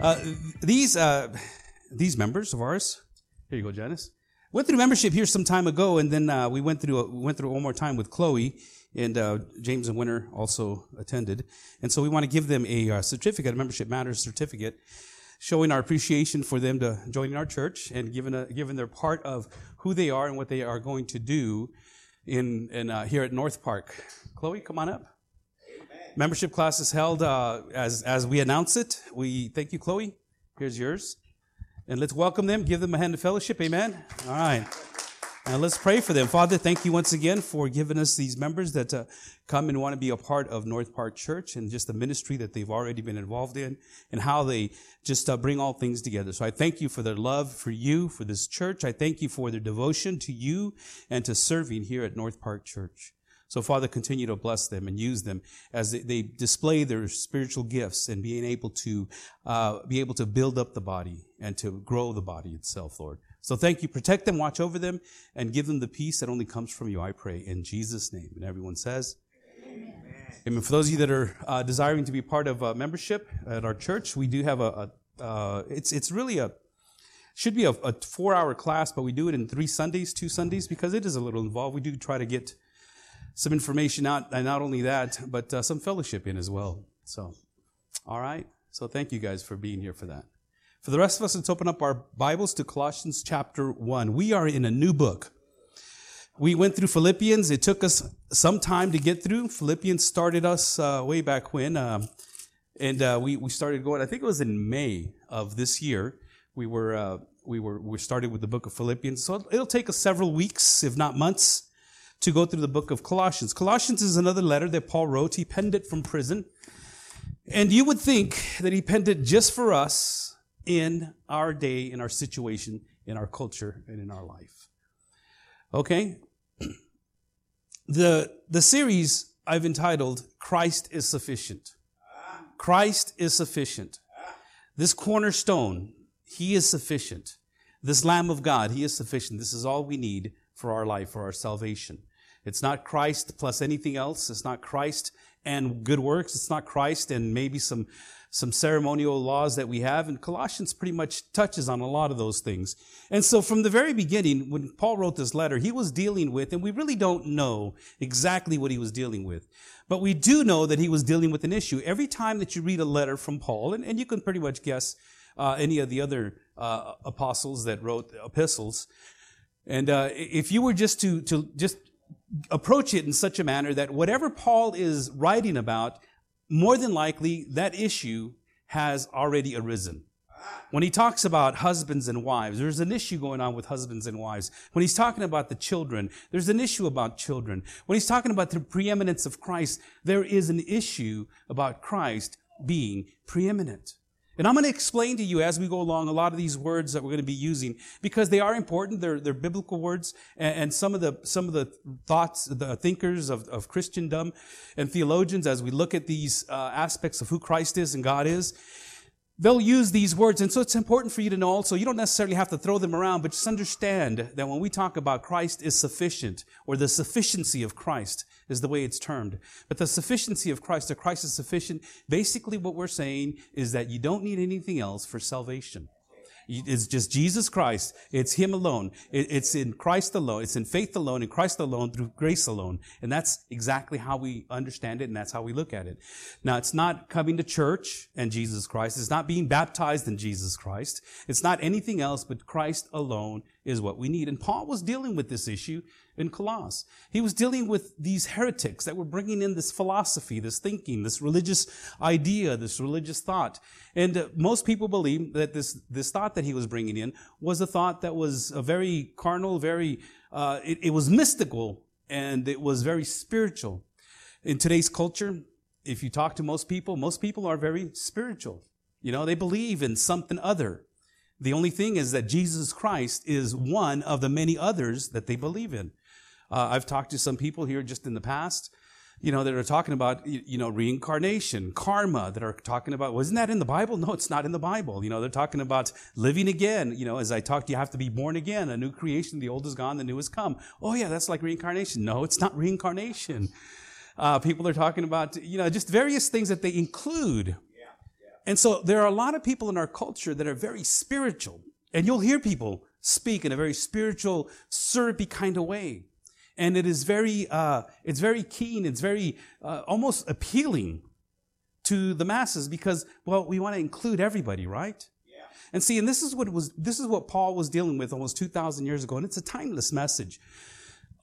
Uh, these uh, these members of ours, here you go, Janice. Went through membership here some time ago, and then uh, we went through we went through one more time with Chloe, and uh, James and Winter also attended, and so we want to give them a uh, certificate, a membership matters certificate, showing our appreciation for them to joining our church and giving a, giving their part of who they are and what they are going to do in in uh, here at North Park. Chloe, come on up. Membership class is held uh, as as we announce it. We thank you, Chloe. Here's yours, and let's welcome them. Give them a hand of fellowship. Amen. All right. Now let's pray for them. Father, thank you once again for giving us these members that uh, come and want to be a part of North Park Church and just the ministry that they've already been involved in and how they just uh, bring all things together. So I thank you for their love for you, for this church. I thank you for their devotion to you and to serving here at North Park Church. So, Father, continue to bless them and use them as they, they display their spiritual gifts and being able to uh, be able to build up the body and to grow the body itself, Lord. So, thank you. Protect them, watch over them, and give them the peace that only comes from you. I pray in Jesus' name. And everyone says. Amen. For those of you that are uh, desiring to be part of a membership at our church, we do have a, a uh, it's it's really a should be a, a four hour class, but we do it in three Sundays, two Sundays, because it is a little involved. We do try to get some information out, and not only that, but uh, some fellowship in as well. So, all right. So thank you guys for being here for that. For the rest of us, let's open up our Bibles to Colossians chapter 1. We are in a new book. We went through Philippians. It took us some time to get through. Philippians started us uh, way back when. Um, and uh, we, we started going, I think it was in May of this year. We were, uh, we were, we started with the book of Philippians. So it'll take us several weeks, if not months, to go through the book of Colossians. Colossians is another letter that Paul wrote. He penned it from prison. And you would think that he penned it just for us in our day, in our situation, in our culture, and in our life. Okay? The, the series I've entitled Christ is Sufficient. Christ is sufficient. This cornerstone, He is sufficient. This Lamb of God, He is sufficient. This is all we need for our life, for our salvation. It's not Christ plus anything else. It's not Christ and good works. It's not Christ and maybe some, some ceremonial laws that we have. And Colossians pretty much touches on a lot of those things. And so from the very beginning, when Paul wrote this letter, he was dealing with, and we really don't know exactly what he was dealing with, but we do know that he was dealing with an issue. Every time that you read a letter from Paul, and, and you can pretty much guess uh, any of the other uh, apostles that wrote epistles, and uh, if you were just to, to just approach it in such a manner that whatever Paul is writing about, more than likely that issue has already arisen. When he talks about husbands and wives, there's an issue going on with husbands and wives. When he's talking about the children, there's an issue about children. When he's talking about the preeminence of Christ, there is an issue about Christ being preeminent. And I'm going to explain to you as we go along a lot of these words that we're going to be using because they are important. They're, they're biblical words. And, and some of the, some of the thoughts, the thinkers of, of Christendom and theologians, as we look at these uh, aspects of who Christ is and God is, they'll use these words. And so it's important for you to know also, you don't necessarily have to throw them around, but just understand that when we talk about Christ is sufficient or the sufficiency of Christ is the way it's termed. But the sufficiency of Christ, that Christ is sufficient, basically what we're saying is that you don't need anything else for salvation. It's just Jesus Christ. It's Him alone. It's in Christ alone. It's in faith alone, in Christ alone, through grace alone. And that's exactly how we understand it, and that's how we look at it. Now, it's not coming to church and Jesus Christ. It's not being baptized in Jesus Christ. It's not anything else, but Christ alone is what we need. And Paul was dealing with this issue in Colossus. He was dealing with these heretics that were bringing in this philosophy, this thinking, this religious idea, this religious thought. And uh, most people believe that this, this thought that he was bringing in was a thought that was a very carnal, very, uh, it, it was mystical, and it was very spiritual. In today's culture, if you talk to most people, most people are very spiritual. You know, they believe in something other. The only thing is that Jesus Christ is one of the many others that they believe in. Uh, I've talked to some people here just in the past, you know, that are talking about, you know, reincarnation, karma, that are talking about, wasn't that in the Bible? No, it's not in the Bible. You know, they're talking about living again. You know, as I talked, you have to be born again, a new creation. The old is gone, the new has come. Oh, yeah, that's like reincarnation. No, it's not reincarnation. Uh, people are talking about, you know, just various things that they include And so there are a lot of people in our culture that are very spiritual. And you'll hear people speak in a very spiritual, syrupy kind of way. And it is very, uh, it's very keen. It's very uh, almost appealing to the masses because, well, we want to include everybody, right? Yeah. And see, and this is what was, this is what Paul was dealing with almost 2,000 years ago. And it's a timeless message.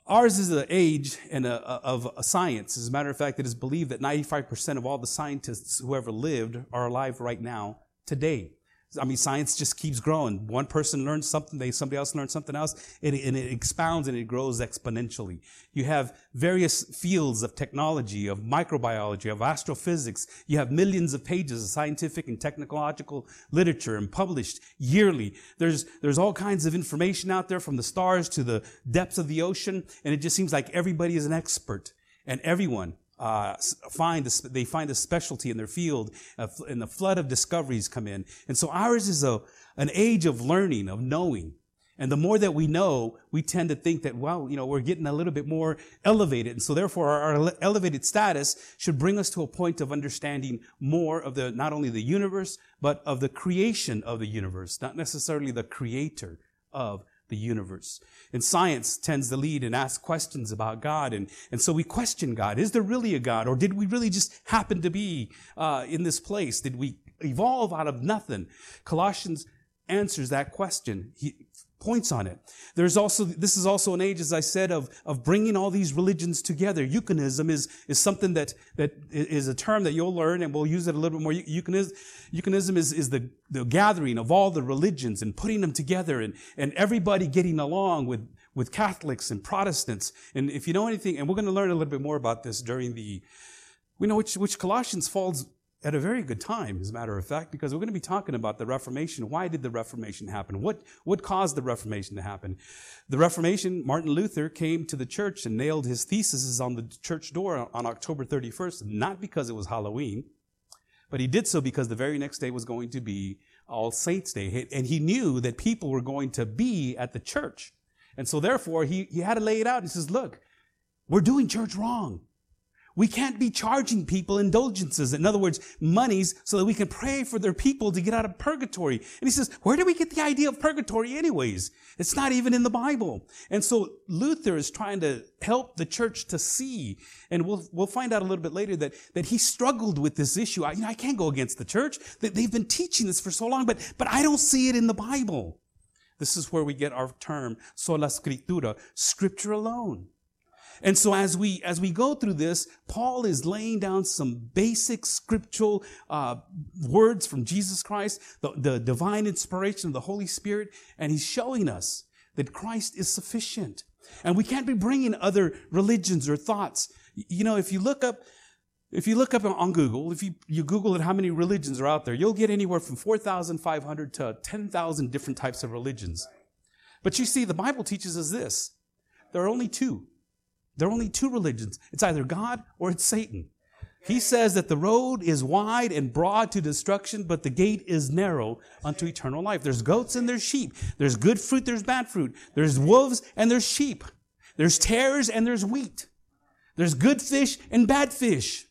Ours is an age and a, of a science. As a matter of fact, it is believed that 95% of all the scientists who ever lived are alive right now, today. I mean, science just keeps growing. One person learns something, they somebody else learns something else, and it, and it expounds and it grows exponentially. You have various fields of technology, of microbiology, of astrophysics. You have millions of pages of scientific and technological literature and published yearly. There's there's all kinds of information out there from the stars to the depths of the ocean, and it just seems like everybody is an expert, and everyone uh, find a, they find a specialty in their field, and the flood of discoveries come in. And so ours is a an age of learning, of knowing. And the more that we know, we tend to think that, well, you know, we're getting a little bit more elevated. And so therefore our, our elevated status should bring us to a point of understanding more of the, not only the universe, but of the creation of the universe, not necessarily the creator of the universe. And science tends to lead and ask questions about God. And, and so we question God. Is there really a God? Or did we really just happen to be uh, in this place? Did we evolve out of nothing? Colossians answers that question. He, points on it. There's also, this is also an age, as I said, of, of bringing all these religions together. Eucharism is, is something that, that is a term that you'll learn and we'll use it a little bit more. Eucharism, Eucharism is, is the, the gathering of all the religions and putting them together and, and everybody getting along with, with Catholics and Protestants. And if you know anything, and we're going to learn a little bit more about this during the, we know which, which Colossians falls at a very good time, as a matter of fact, because we're going to be talking about the Reformation. Why did the Reformation happen? What, what caused the Reformation to happen? The Reformation, Martin Luther came to the church and nailed his theses on the church door on October 31st, not because it was Halloween, but he did so because the very next day was going to be All Saints Day. And he knew that people were going to be at the church. And so therefore, he, he had to lay it out. He says, look, we're doing church wrong. We can't be charging people indulgences. In other words, monies so that we can pray for their people to get out of purgatory. And he says, where do we get the idea of purgatory anyways? It's not even in the Bible. And so Luther is trying to help the church to see. And we'll, we'll find out a little bit later that, that he struggled with this issue. I, you know, I can't go against the church. They've been teaching this for so long, but, but I don't see it in the Bible. This is where we get our term sola scriptura, scripture alone. And so as we, as we go through this, Paul is laying down some basic scriptural, uh, words from Jesus Christ, the, the divine inspiration of the Holy Spirit, and he's showing us that Christ is sufficient. And we can't be bringing other religions or thoughts. You know, if you look up, if you look up on Google, if you, you Google it, how many religions are out there, you'll get anywhere from 4,500 to 10,000 different types of religions. But you see, the Bible teaches us this. There are only two. There are only two religions. It's either God or it's Satan. He says that the road is wide and broad to destruction, but the gate is narrow unto eternal life. There's goats and there's sheep. There's good fruit, there's bad fruit. There's wolves and there's sheep. There's tares and there's wheat. There's good fish and bad fish.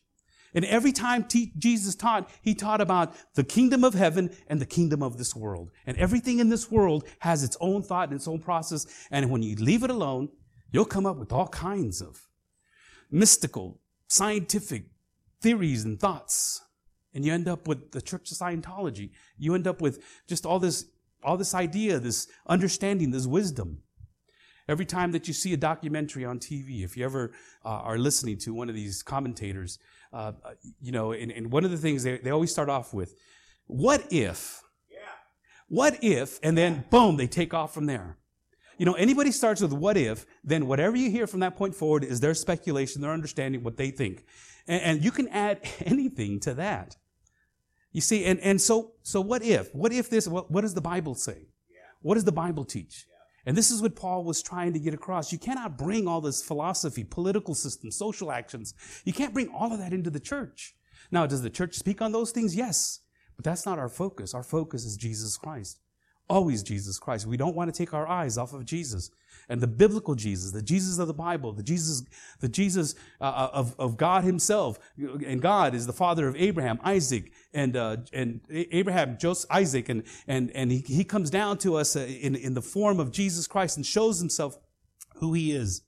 And every time Jesus taught, he taught about the kingdom of heaven and the kingdom of this world. And everything in this world has its own thought and its own process. And when you leave it alone, You'll come up with all kinds of mystical, scientific theories and thoughts. And you end up with the Church of Scientology. You end up with just all this, all this idea, this understanding, this wisdom. Every time that you see a documentary on TV, if you ever uh, are listening to one of these commentators, uh, you know, and, and, one of the things they, they always start off with, what if? Yeah. What if? And then boom, they take off from there. You know, anybody starts with what if, then whatever you hear from that point forward is their speculation, their understanding, what they think. And, and you can add anything to that. You see, and, and so, so what if? What if this, what, what does the Bible say? What does the Bible teach? And this is what Paul was trying to get across. You cannot bring all this philosophy, political system, social actions. You can't bring all of that into the church. Now, does the church speak on those things? Yes. But that's not our focus. Our focus is Jesus Christ. Always Jesus Christ. We don't want to take our eyes off of Jesus and the biblical Jesus, the Jesus of the Bible, the Jesus, the Jesus uh, uh of, of God Himself. And God is the father of Abraham, Isaac, and uh, and Abraham, Joseph, Isaac, and and and he, he comes down to us uh, in in the form of Jesus Christ and shows Himself who He is.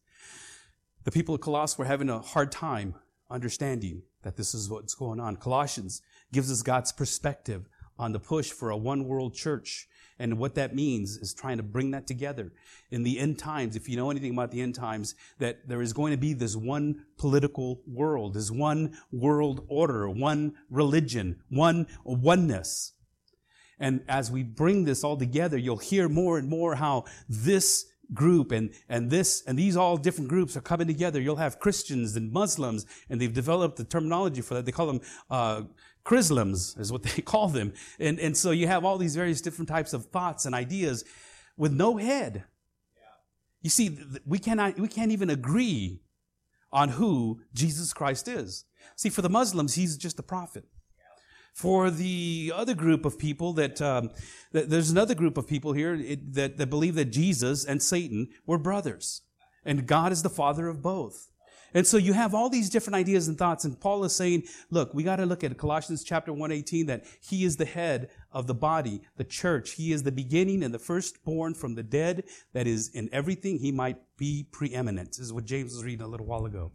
The people of Colossus were having a hard time understanding that this is what's going on. Colossians gives us God's perspective on the push for a one world church. And what that means is trying to bring that together. In the end times, if you know anything about the end times, that there is going to be this one political world, this one world order, one religion, one oneness. And as we bring this all together, you'll hear more and more how this group and, and this and these all different groups are coming together. You'll have Christians and Muslims, and they've developed the terminology for that. They call them uh, Chrislams, is what they call them. And, and so you have all these various different types of thoughts and ideas with no head. You see, we cannot we can't even agree on who Jesus Christ is. See, for the Muslims, he's just a prophet. For the other group of people that, um, that there's another group of people here that, that believe that Jesus and Satan were brothers. And God is the father of both. And so you have all these different ideas and thoughts, and Paul is saying, look, we got to look at Colossians chapter 118 that he is the head of the body, the church. He is the beginning and the firstborn from the dead, that is in everything he might be preeminent. This is what James was reading a little while ago.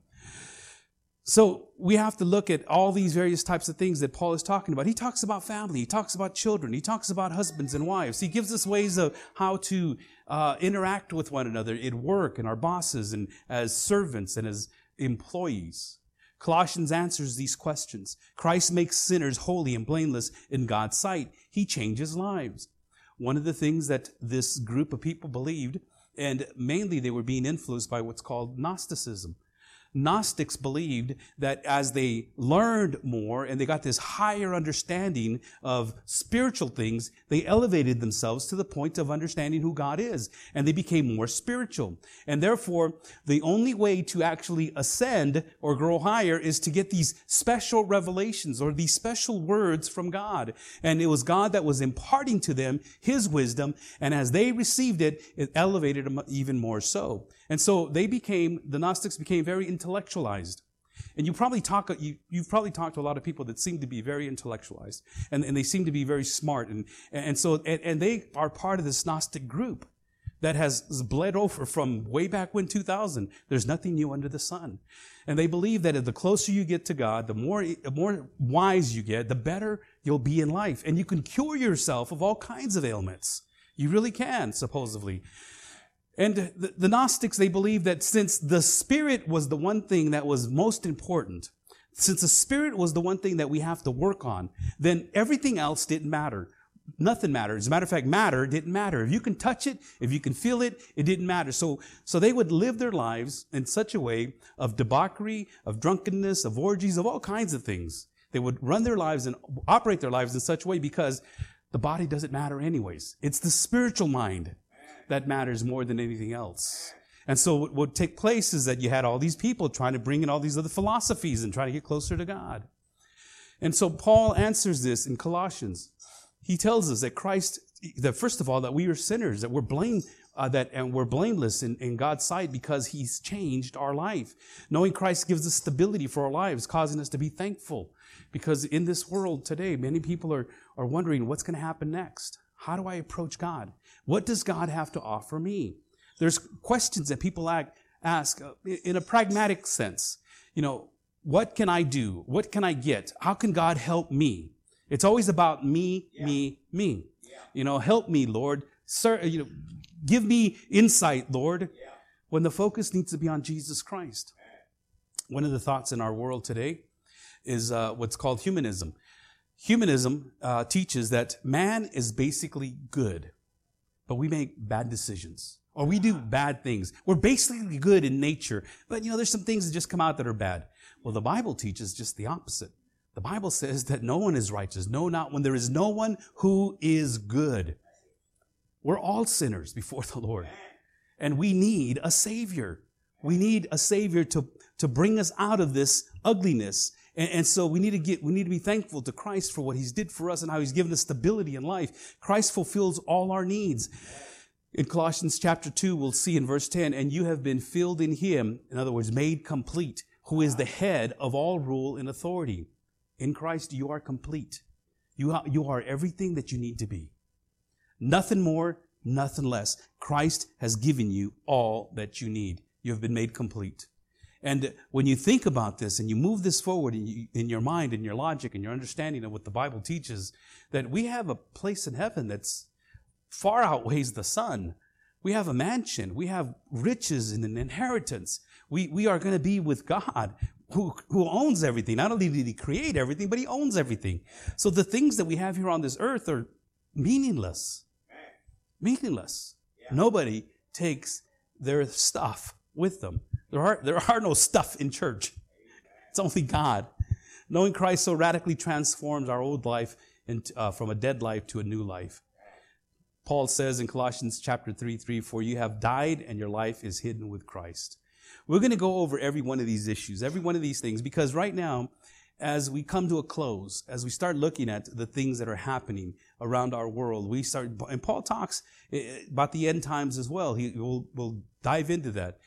So we have to look at all these various types of things that Paul is talking about. He talks about family. He talks about children. He talks about husbands and wives. He gives us ways of how to uh, interact with one another at work and our bosses and as servants and as employees. Colossians answers these questions. Christ makes sinners holy and blameless in God's sight. He changes lives. One of the things that this group of people believed, and mainly they were being influenced by what's called Gnosticism. Gnostics believed that as they learned more and they got this higher understanding of spiritual things, they elevated themselves to the point of understanding who God is and they became more spiritual. And therefore, the only way to actually ascend or grow higher is to get these special revelations or these special words from God. And it was God that was imparting to them His wisdom. And as they received it, it elevated them even more so. And so they became, the Gnostics became very intellectualized. And you probably talk, you, you've probably talked to a lot of people that seem to be very intellectualized and, and they seem to be very smart. And, and so, and, and they are part of this Gnostic group that has bled over from way back when 2000. There's nothing new under the sun. And they believe that the closer you get to God, the more, the more wise you get, the better you'll be in life. And you can cure yourself of all kinds of ailments. You really can, supposedly. And the, the Gnostics, they believed that since the Spirit was the one thing that was most important, since the Spirit was the one thing that we have to work on, then everything else didn't matter. Nothing mattered. As a matter of fact, matter didn't matter. If you can touch it, if you can feel it, it didn't matter. So, so they would live their lives in such a way of debauchery, of drunkenness, of orgies, of all kinds of things. They would run their lives and operate their lives in such a way because the body doesn't matter anyways. It's the spiritual mind that matters more than anything else. And so what would take place is that you had all these people trying to bring in all these other philosophies and trying to get closer to God. And so Paul answers this in Colossians. He tells us that Christ, that first of all, that we are sinners, that we're blame, uh, that and we're blameless in, in God's sight because He's changed our life. Knowing Christ gives us stability for our lives, causing us to be thankful. Because in this world today, many people are, are wondering what's going to happen next. How do I approach God? What does God have to offer me? There's questions that people ask uh, in a pragmatic sense. You know, what can I do? What can I get? How can God help me? It's always about me, yeah. me, me. Yeah. You know, help me, Lord. Sir, you know, give me insight, Lord. Yeah. When the focus needs to be on Jesus Christ. One of the thoughts in our world today is uh, what's called humanism. Humanism uh, teaches that man is basically good but we make bad decisions or we do bad things. We're basically good in nature, but you know, there's some things that just come out that are bad. Well, the Bible teaches just the opposite. The Bible says that no one is righteous. No, not when there is no one who is good. We're all sinners before the Lord. And we need a Savior. We need a Savior to, to bring us out of this ugliness And, and, so we need to get, we need to be thankful to Christ for what he's did for us and how he's given us stability in life. Christ fulfills all our needs. In Colossians chapter 2, we'll see in verse 10, and you have been filled in him, in other words, made complete, who is the head of all rule and authority. In Christ, you are complete. You are, you are everything that you need to be. Nothing more, nothing less. Christ has given you all that you need. You have been made complete. And when you think about this and you move this forward in, you, in your mind and your logic and your understanding of what the Bible teaches, that we have a place in heaven that's far outweighs the sun. We have a mansion. We have riches and an inheritance. We, we are going to be with God who, who owns everything. Not only did he create everything, but he owns everything. So the things that we have here on this earth are meaningless. Meaningless. Nobody takes their stuff with them. There are, there are no stuff in church. It's only God. Knowing Christ so radically transforms our old life into, uh, from a dead life to a new life. Paul says in Colossians chapter 3, 3, for you have died and your life is hidden with Christ. We're going to go over every one of these issues, every one of these things, because right now, as we come to a close, as we start looking at the things that are happening around our world, we start, and Paul talks eh, about the end times as well. He will will dive into that.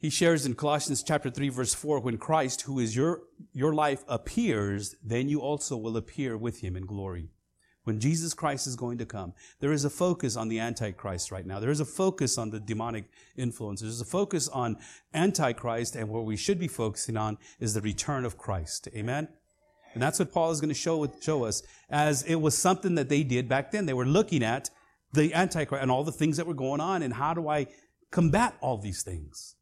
He shares in Colossians chapter 3 verse 4, when Christ, who is your, your life, appears, then you also will appear with him in glory. When Jesus Christ is going to come, there is a focus on the Antichrist right now. There is a focus on the demonic influence. There's a focus on Antichrist, and what we should be focusing on is the return of Christ. Amen? And that's what Paul is going to show, show us, as it was something that they did back then. They were looking at the Antichrist and all the things that were going on, and how do I combat all these things?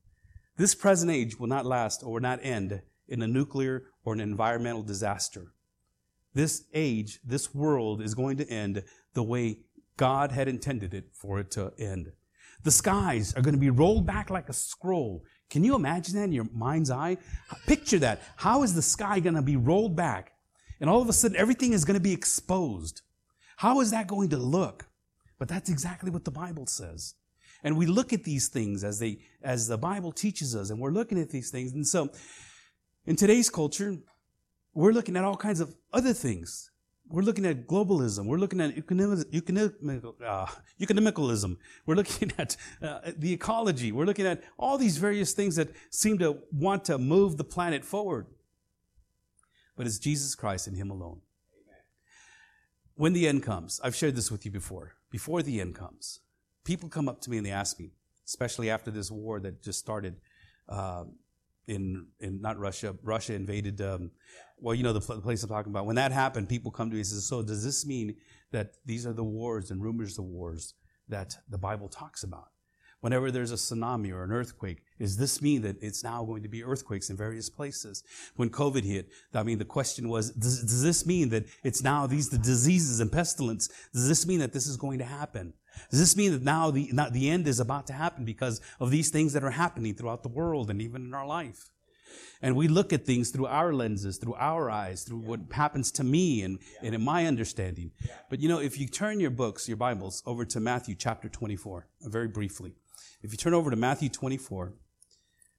This present age will not last or will not end in a nuclear or an environmental disaster. This age, this world is going to end the way God had intended it for it to end. The skies are going to be rolled back like a scroll. Can you imagine that in your mind's eye? Picture that. How is the sky going to be rolled back? And all of a sudden, everything is going to be exposed. How is that going to look? But that's exactly what the Bible says. And we look at these things as they, as the Bible teaches us, and we're looking at these things. And so, in today's culture, we're looking at all kinds of other things. We're looking at globalism. We're looking at uh, economicalism. We're looking at uh, the ecology. We're looking at all these various things that seem to want to move the planet forward. But it's Jesus Christ and Him alone. When the end comes, I've shared this with you before. Before the end comes, people come up to me and they ask me, especially after this war that just started uh, in in not Russia. Russia invaded. Um, well, you know the, the, place I'm talking about. When that happened, people come to me and say, "So does this mean that these are the wars and rumors of wars that the Bible talks about?" Whenever there's a tsunami or an earthquake, does this mean that it's now going to be earthquakes in various places? When COVID hit, I mean, the question was, does, does this mean that it's now these the diseases and pestilence? Does this mean that this is going to happen? Does this mean that now the, not the end is about to happen because of these things that are happening throughout the world and even in our life? And we look at things through our lenses, through our eyes, through what happens to me and, and in my understanding. But you know, if you turn your books, your Bibles, over to Matthew chapter 24, very briefly. If you turn over to Matthew 24,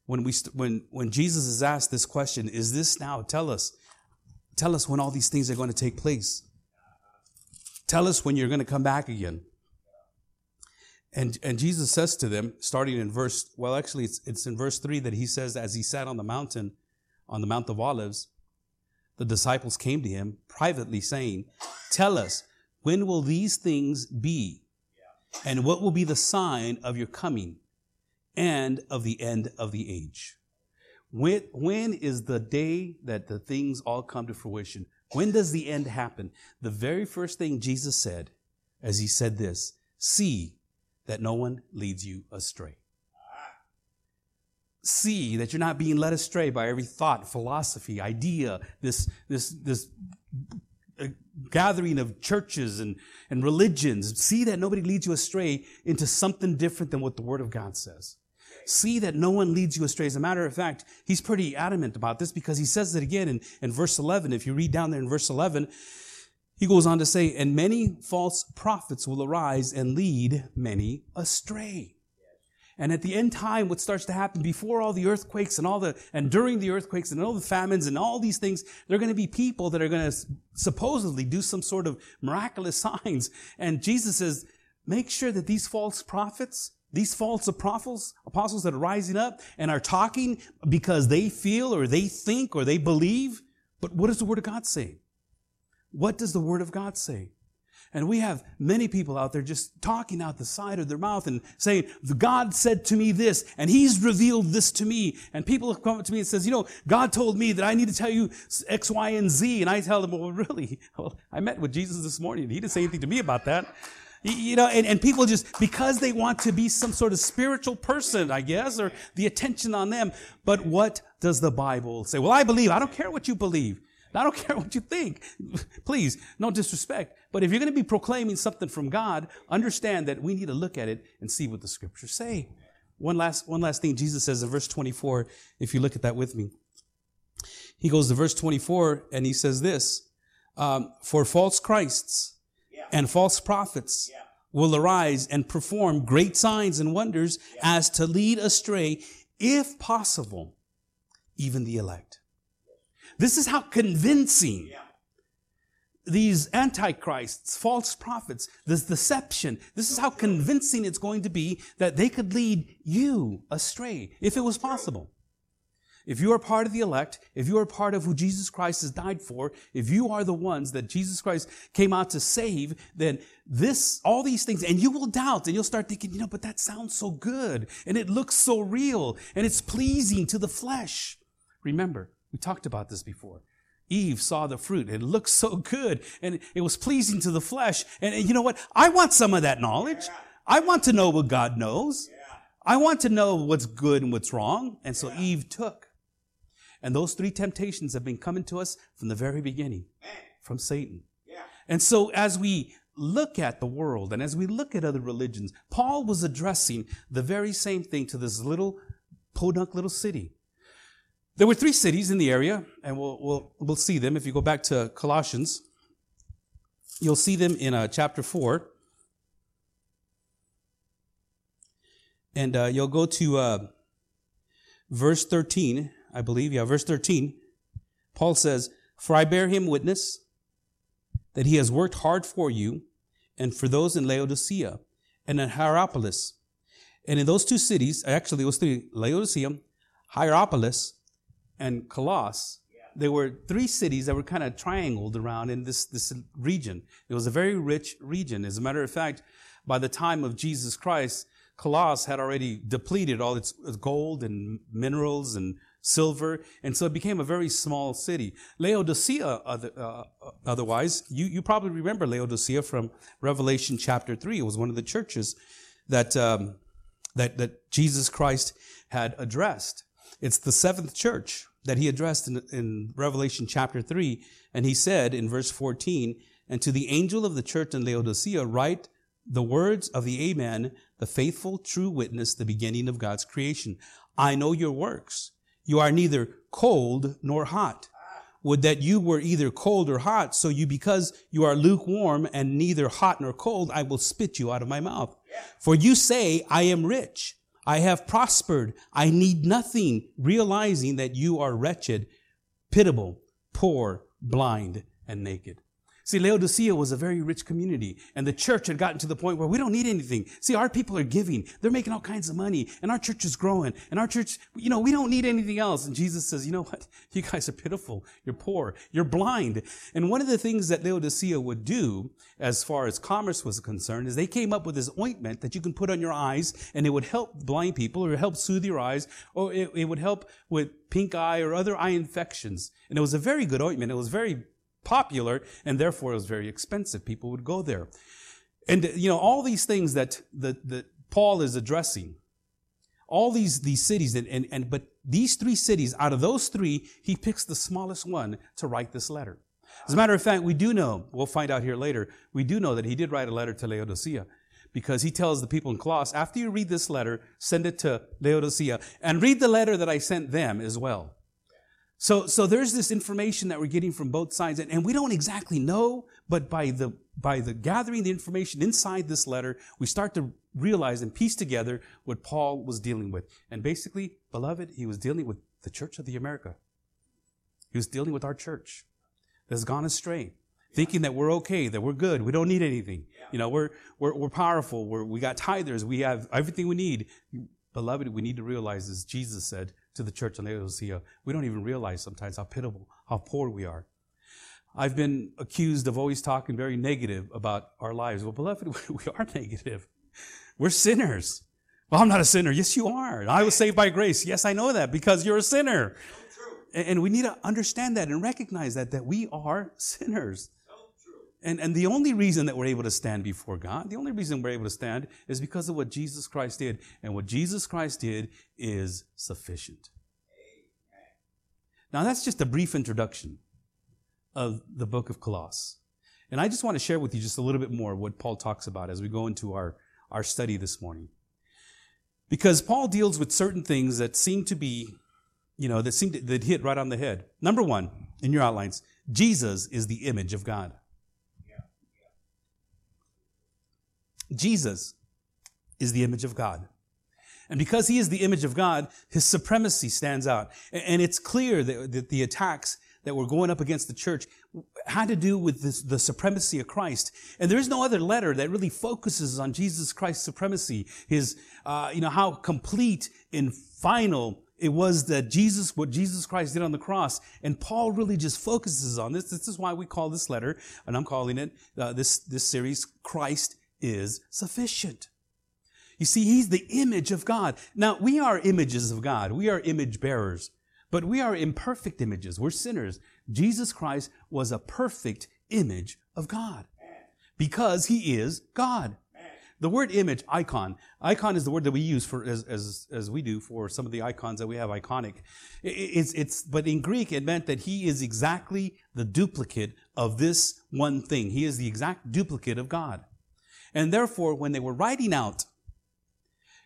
when, we st- when, when Jesus is asked this question, is this now, tell us, tell us when all these things are going to take place. Tell us when you're going to come back again. And, and Jesus says to them, starting in verse, well, actually, it's, it's in verse 3 that he says, as he sat on the mountain, on the Mount of Olives, the disciples came to him privately saying, Tell us, when will these things be? And what will be the sign of your coming and of the end of the age? When, when is the day that the things all come to fruition? When does the end happen? The very first thing Jesus said, as he said this, see that no one leads you astray. See that you're not being led astray by every thought, philosophy, idea, this, this, this uh, gathering of churches and, and religions. See that nobody leads you astray into something different than what the Word of God says. See that no one leads you astray. As a matter of fact, he's pretty adamant about this because he says it again in, in verse 11. If you read down there in verse 11, he goes on to say, and many false prophets will arise and lead many astray. And at the end time, what starts to happen before all the earthquakes and all the, and during the earthquakes and all the famines and all these things, there are going to be people that are going to supposedly do some sort of miraculous signs. And Jesus says, make sure that these false prophets, these false apostles, apostles that are rising up and are talking because they feel or they think or they believe. But what does the Word of God say? What does the Word of God say? And we have many people out there just talking out the side of their mouth and saying, God said to me this, and He's revealed this to me. And people have come up to me and says, you know, God told me that I need to tell you X, Y, and Z. And I tell them, well, really? Well, I met with Jesus this morning. He didn't say anything to me about that. You know, and, and people just, because they want to be some sort of spiritual person, I guess, or the attention on them. But what does the Bible say? Well, I believe. I don't care what you believe. I don't care what you think. Please, no disrespect. But if you're going to be proclaiming something from God, understand that we need to look at it and see what the scriptures say. One last, one last thing Jesus says in verse 24, if you look at that with me. He goes to verse 24 and he says this, um, for false Christs yeah. and false prophets yeah. will arise and perform great signs and wonders yeah. as to lead astray, if possible, even the elect. This is how convincing these antichrists, false prophets, this deception, this is how convincing it's going to be that they could lead you astray if it was possible. If you are part of the elect, if you are part of who Jesus Christ has died for, if you are the ones that Jesus Christ came out to save, then this, all these things, and you will doubt and you'll start thinking, you know, but that sounds so good and it looks so real and it's pleasing to the flesh. Remember, we talked about this before. Eve saw the fruit. It looked so good and it was pleasing to the flesh. And, you know what? I want some of that knowledge. I want to know what God knows. I want to know what's good and what's wrong. And so Eve took. And those three temptations have been coming to us from the very beginning, from Satan. And so as we look at the world and as we look at other religions, Paul was addressing the very same thing to this little podunk little city. There were three cities in the area, and we'll, we'll, we'll see them. If you go back to Colossians, you'll see them in uh, chapter 4. And uh, you'll go to uh, verse 13, I believe. Yeah, verse 13. Paul says, For I bear him witness that he has worked hard for you and for those in Laodicea and in Hierapolis. And in those two cities, actually, it was three Laodicea, Hierapolis, and Colossus, there were three cities that were kind of triangled around in this, this region. It was a very rich region. As a matter of fact, by the time of Jesus Christ, Colossus had already depleted all its gold and minerals and silver, and so it became a very small city. Laodicea, other, uh, otherwise, you, you probably remember Laodicea from Revelation chapter 3. It was one of the churches that, um, that, that Jesus Christ had addressed. It's the seventh church that he addressed in, in, Revelation chapter 3. And he said in verse 14, And to the angel of the church in Laodicea, write the words of the Amen, the faithful, true witness, the beginning of God's creation. I know your works. You are neither cold nor hot. Would that you were either cold or hot, so you, because you are lukewarm and neither hot nor cold, I will spit you out of my mouth. For you say, I am rich I have prospered. I need nothing, realizing that you are wretched, pitiable, poor, blind, and naked. See, Laodicea was a very rich community, and the church had gotten to the point where we don't need anything. See, our people are giving. They're making all kinds of money, and our church is growing, and our church, you know, we don't need anything else. And Jesus says, you know what? You guys are pitiful. You're poor. You're blind. And one of the things that Laodicea would do, as far as commerce was concerned, is they came up with this ointment that you can put on your eyes, and it would help blind people, or help soothe your eyes, or it, it would help with pink eye or other eye infections. And it was a very good ointment. It was very popular and therefore it was very expensive. People would go there. And, you know, all these things that, that, that Paul is addressing, all these, these cities, and, and, and, but these three cities, out of those three, he picks the smallest one to write this letter. As a matter of fact, we do know, we'll find out here later, we do know that he did write a letter to Laodicea because he tells the people in Colossus, after you read this letter, send it to Laodicea and read the letter that I sent them as well. So, so there's this information that we're getting from both sides, and, and we don't exactly know, but by the by the gathering the information inside this letter, we start to realize and piece together what Paul was dealing with. And basically, beloved, he was dealing with the church of the America. He was dealing with our church that's gone astray, thinking that we're okay, that we're good, we don't need anything. You know, we're, we're, we're powerful, we're, we got tithers, we have everything we need. Beloved, we need to realize, as Jesus said to the church in Laodicea, we don't even realize sometimes how pitiable, how poor we are. I've been accused of always talking very negative about our lives. Well, beloved, we are negative. We're sinners. Well, I'm not a sinner. Yes, you are. I was saved by grace. Yes, I know that because you're a sinner. And we need to understand that and recognize that, that we are sinners. And, and the only reason that we're able to stand before God, the only reason we're able to stand is because of what Jesus Christ did. And what Jesus Christ did is sufficient. Now, that's just a brief introduction of the book of Colossus. And I just want to share with you just a little bit more what Paul talks about as we go into our, our study this morning. Because Paul deals with certain things that seem to be, you know, that seem to, that hit right on the head. Number one, in your outlines, Jesus is the image of God. Jesus is the image of God. And because he is the image of God, his supremacy stands out. And it's clear that, the attacks that were going up against the church had to do with this, the supremacy of Christ. And there is no other letter that really focuses on Jesus Christ's supremacy, his, uh, you know, how complete and final it was that Jesus, what Jesus Christ did on the cross. And Paul really just focuses on this. This is why we call this letter, and I'm calling it, uh, this, this series, Christ is sufficient. You see, he's the image of God. Now, we are images of God. We are image bearers. But we are imperfect images. We're sinners. Jesus Christ was a perfect image of God because he is God. The word image, icon, icon is the word that we use for as, as, as we do for some of the icons that we have, iconic. It's, it's, but in Greek, it meant that he is exactly the duplicate of this one thing. He is the exact duplicate of God. And therefore, when they were writing out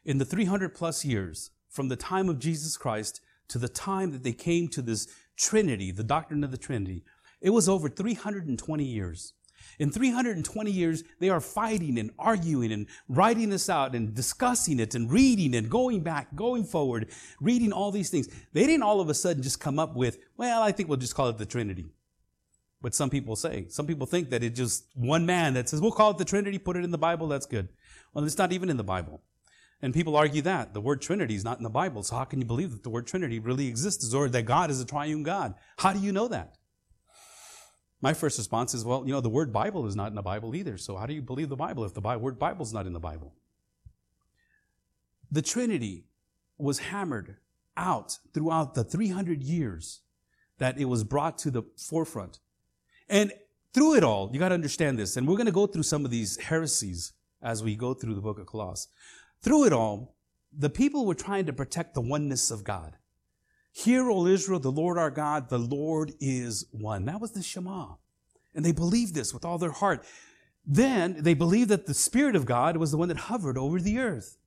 in the 300 plus years from the time of Jesus Christ to the time that they came to this Trinity, the doctrine of the Trinity, it was over 320 years. In 320 years, they are fighting and arguing and writing this out and discussing it and reading and going back, going forward, reading all these things. They didn't all of a sudden just come up with, well, I think we'll just call it the Trinity. But some people say. Some people think that it's just one man that says, we'll call it the Trinity, put it in the Bible, that's good. Well, it's not even in the Bible. And people argue that the word Trinity is not in the Bible. So how can you believe that the word Trinity really exists or that God is a triune God? How do you know that? My first response is, well, you know, the word Bible is not in the Bible either. So how do you believe the Bible if the word Bible is not in the Bible? The Trinity was hammered out throughout the 300 years that it was brought to the forefront. And through it all, you got to understand this. And we're going to go through some of these heresies as we go through the book of Colossus. Through it all, the people were trying to protect the oneness of God. Hear, O Israel, the Lord our God, the Lord is one. That was the Shema. And they believed this with all their heart. Then they believed that the Spirit of God was the one that hovered over the earth.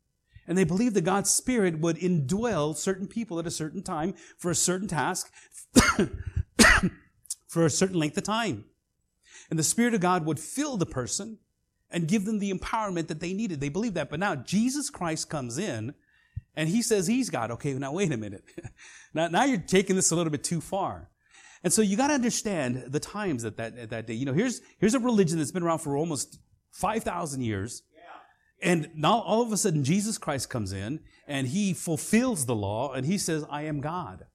And they believed that God's Spirit would indwell certain people at a certain time for a certain task, for a certain length of time. And the Spirit of God would fill the person and give them the empowerment that they needed. They believed that. But now Jesus Christ comes in and he says he's God. Okay, now wait a minute. now, now you're taking this a little bit too far. And so you got to understand the times at that, at that day. You know, here's, here's a religion that's been around for almost 5,000 years. And now all of a sudden Jesus Christ comes in and he fulfills the law and he says, I am God.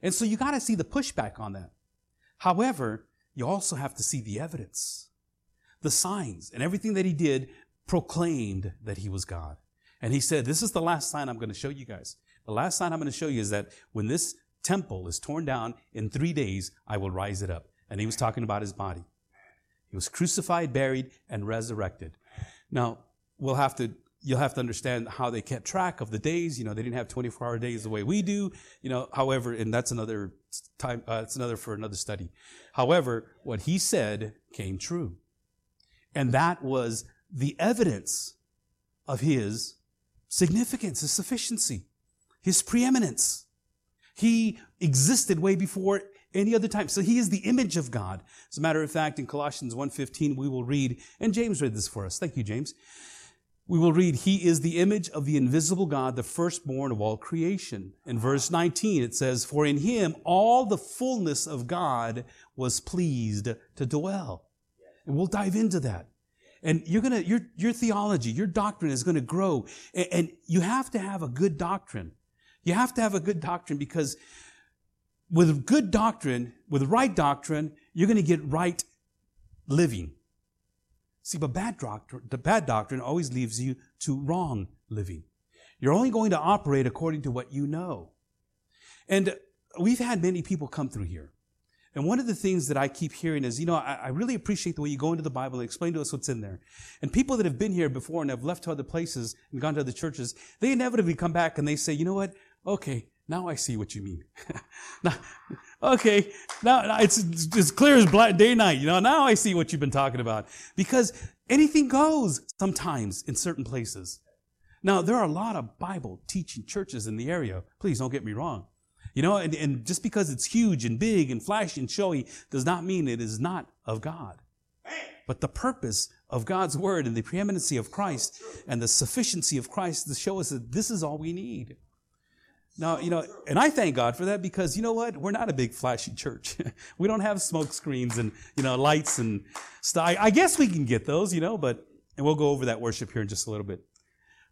And so you got to see the pushback on that. However, you also have to see the evidence the signs and everything that he did proclaimed that he was God. And he said, This is the last sign I'm going to show you guys. The last sign I'm going to show you is that when this temple is torn down in three days, I will rise it up. And he was talking about his body. He was crucified, buried, and resurrected. Now, we'll have to, you'll have to understand how they kept track of the days. You know, they didn't have 24 hour days the way we do. You know, however, and that's another time, uh, it's another for another study. However, what he said came true. And that was the evidence of his significance, his sufficiency, his preeminence. He existed way before any other time. So he is the image of God. As a matter of fact, in Colossians 1.15, we will read, and James read this for us. Thank you, James. We will read, He is the image of the invisible God, the firstborn of all creation. In verse 19, it says, For in Him all the fullness of God was pleased to dwell. And we'll dive into that. And you're gonna, your, your theology, your doctrine is gonna grow. And, and you have to have a good doctrine. You have to have a good doctrine because with good doctrine, with right doctrine, you're gonna get right living. See, but bad doctrine, the bad doctrine always leaves you to wrong living. You're only going to operate according to what you know. And we've had many people come through here. And one of the things that I keep hearing is, you know, I, I, really appreciate the way you go into the Bible and explain to us what's in there. And people that have been here before and have left to other places and gone to other churches, they inevitably come back and they say, you know what? Okay, now I see what you mean. now, okay, now, it's as clear as black day night. You know, now I see what you've been talking about. Because anything goes sometimes in certain places. Now, there are a lot of Bible teaching churches in the area. Please don't get me wrong. You know, and, and just because it's huge and big and flashy and showy does not mean it is not of God. But the purpose of God's word and the preeminency of Christ and the sufficiency of Christ to show us that this is all we need. Now, you know, and I thank God for that because you know what? We're not a big flashy church. we don't have smoke screens and, you know, lights and stuff. I guess we can get those, you know, but, and we'll go over that worship here in just a little bit.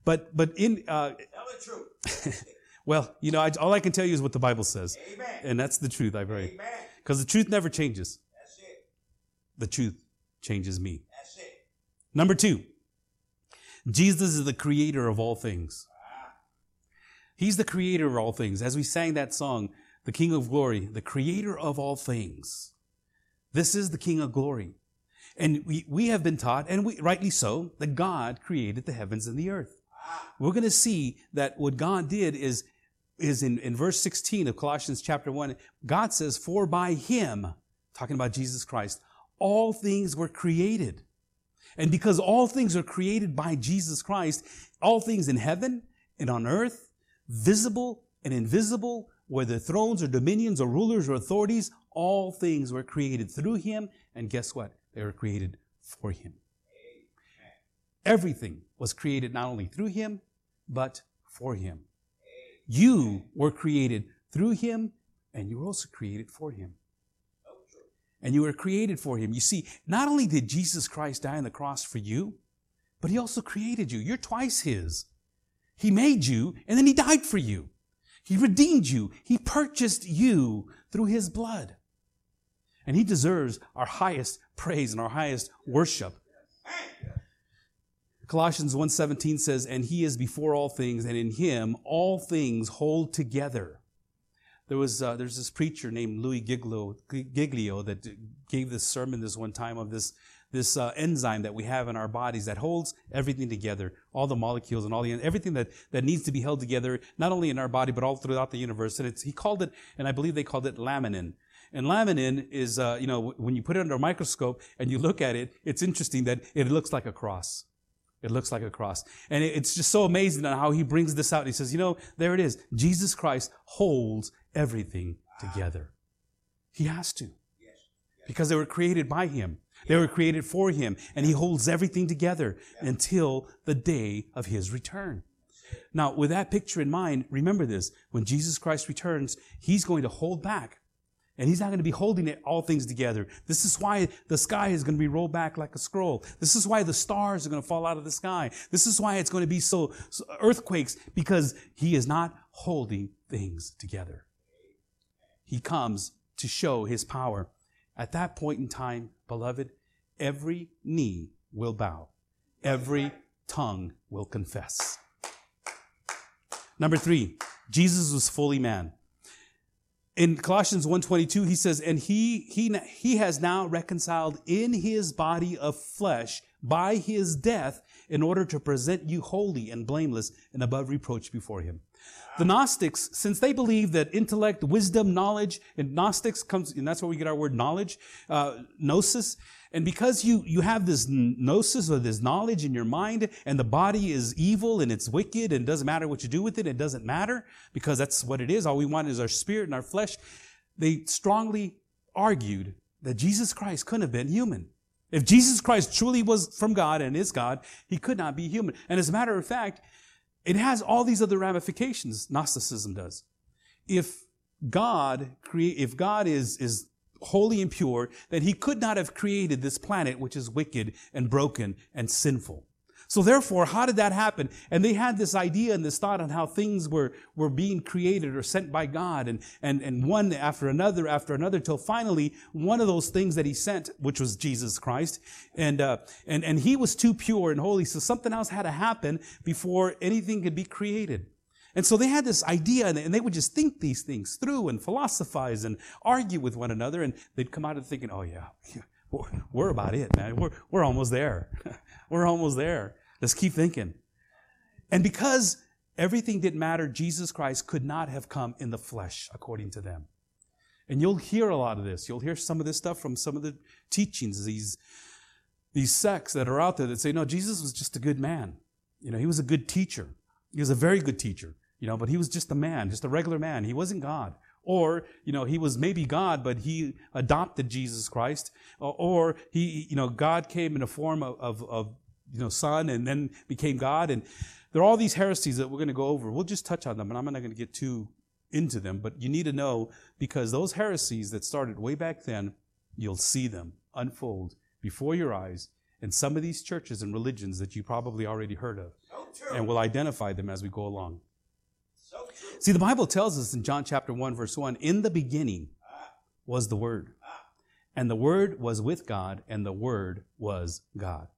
But, but in, uh, Tell the truth. Well, you know, I, all I can tell you is what the Bible says. Amen. And that's the truth, I pray. Because the truth never changes. That's it. The truth changes me. That's it. Number two, Jesus is the creator of all things. He's the creator of all things. As we sang that song, the King of Glory, the creator of all things. This is the King of Glory. And we, we have been taught, and we, rightly so, that God created the heavens and the earth. We're going to see that what God did is is in, in verse 16 of Colossians chapter 1. God says, For by him, talking about Jesus Christ, all things were created. And because all things are created by Jesus Christ, all things in heaven and on earth, visible and invisible, whether thrones or dominions or rulers or authorities, all things were created through him. And guess what? They were created for him. Everything was created not only through him, but for him. You were created through him and you were also created for him. And you were created for him. You see, not only did Jesus Christ die on the cross for you, but he also created you. You're twice his. He made you and then he died for you. He redeemed you. He purchased you through his blood. And he deserves our highest praise and our highest worship. Colossians 1:17 says, "And he is before all things, and in him all things hold together." There was uh, there's this preacher named Louie Giglio, Giglio that gave this sermon this one time of this this uh, enzyme that we have in our bodies that holds everything together, all the molecules and all the everything that that needs to be held together, not only in our body but all throughout the universe. And he called it, and I believe they called it laminin. And laminin is, uh, you know, when you put it under a microscope and you look at it, it's interesting that it looks like a cross. It looks like a cross. And it's just so amazing on how he brings this out. He says, you know, there it is. Jesus Christ holds everything together. He has to. Because they were created by him. They were created for him. And he holds everything together until the day of his return. Now, with that picture in mind, remember this. When Jesus Christ returns, he's going to hold back and he's not going to be holding it, all things together. This is why the sky is going to be rolled back like a scroll. This is why the stars are going to fall out of the sky. This is why it's going to be so, so earthquakes because he is not holding things together. He comes to show his power. At that point in time, beloved, every knee will bow. Every tongue will confess. Number three, Jesus was fully man in Colossians 1:22 he says and he he he has now reconciled in his body of flesh by his death in order to present you holy and blameless and above reproach before him. The Gnostics, since they believe that intellect, wisdom, knowledge, and Gnostics comes, and that's where we get our word knowledge, uh, gnosis, and because you, you have this gnosis or this knowledge in your mind and the body is evil and it's wicked and it doesn't matter what you do with it, it doesn't matter because that's what it is. All we want is our spirit and our flesh. They strongly argued that Jesus Christ couldn't have been human. If Jesus Christ truly was from God and is God, he could not be human. And as a matter of fact, it has all these other ramifications, Gnosticism does. If God create, if God is, is holy and pure, then he could not have created this planet which is wicked and broken and sinful. So therefore, how did that happen? And they had this idea and this thought on how things were, were being created or sent by God and, and, and one after another after another till finally one of those things that he sent, which was Jesus Christ, and, uh, and, and he was too pure and holy. So something else had to happen before anything could be created. And so they had this idea and they would just think these things through and philosophize and argue with one another. And they'd come out of thinking, oh yeah, we're about it, man. We're, we're almost there. we're almost there. Let's keep thinking. And because everything didn't matter, Jesus Christ could not have come in the flesh, according to them. And you'll hear a lot of this. You'll hear some of this stuff from some of the teachings, these, these sects that are out there that say, no, Jesus was just a good man. You know, he was a good teacher. He was a very good teacher. You know, but he was just a man, just a regular man. He wasn't God. Or, you know, he was maybe God, but he adopted Jesus Christ. Or he, you know, God came in a form of, of, of you know, son and then became God. And there are all these heresies that we're going to go over. We'll just touch on them, and I'm not going to get too into them, but you need to know because those heresies that started way back then, you'll see them unfold before your eyes in some of these churches and religions that you probably already heard of. Oh, and we'll identify them as we go along. See, the Bible tells us in John chapter 1, verse 1 In the beginning was the Word, and the Word was with God, and the Word was God.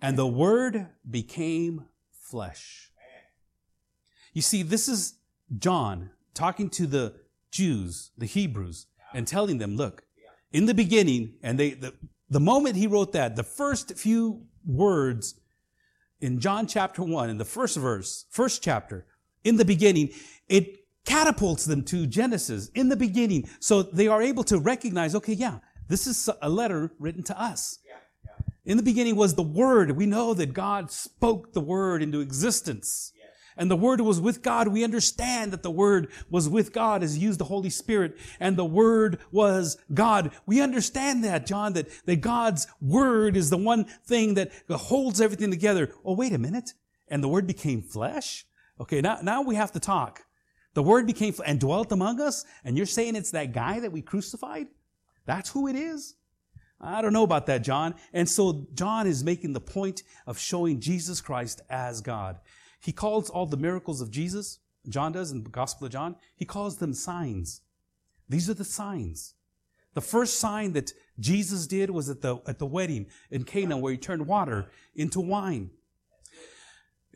And the Word became flesh. You see, this is John talking to the Jews, the Hebrews, and telling them, look, in the beginning, and they, the, the moment he wrote that, the first few words in John chapter 1, in the first verse, first chapter, in the beginning, it catapults them to Genesis in the beginning. So they are able to recognize, okay, yeah, this is a letter written to us. In the beginning was the Word. We know that God spoke the Word into existence. And the Word was with God. We understand that the Word was with God as used the Holy Spirit. And the Word was God. We understand that, John, that, that God's Word is the one thing that holds everything together. Oh, wait a minute. And the Word became flesh? Okay, now, now we have to talk. The Word became and dwelt among us, and you're saying it's that guy that we crucified? That's who it is? I don't know about that, John. And so John is making the point of showing Jesus Christ as God. He calls all the miracles of Jesus, John does in the Gospel of John, he calls them signs. These are the signs. The first sign that Jesus did was at the, at the wedding in Cana where he turned water into wine.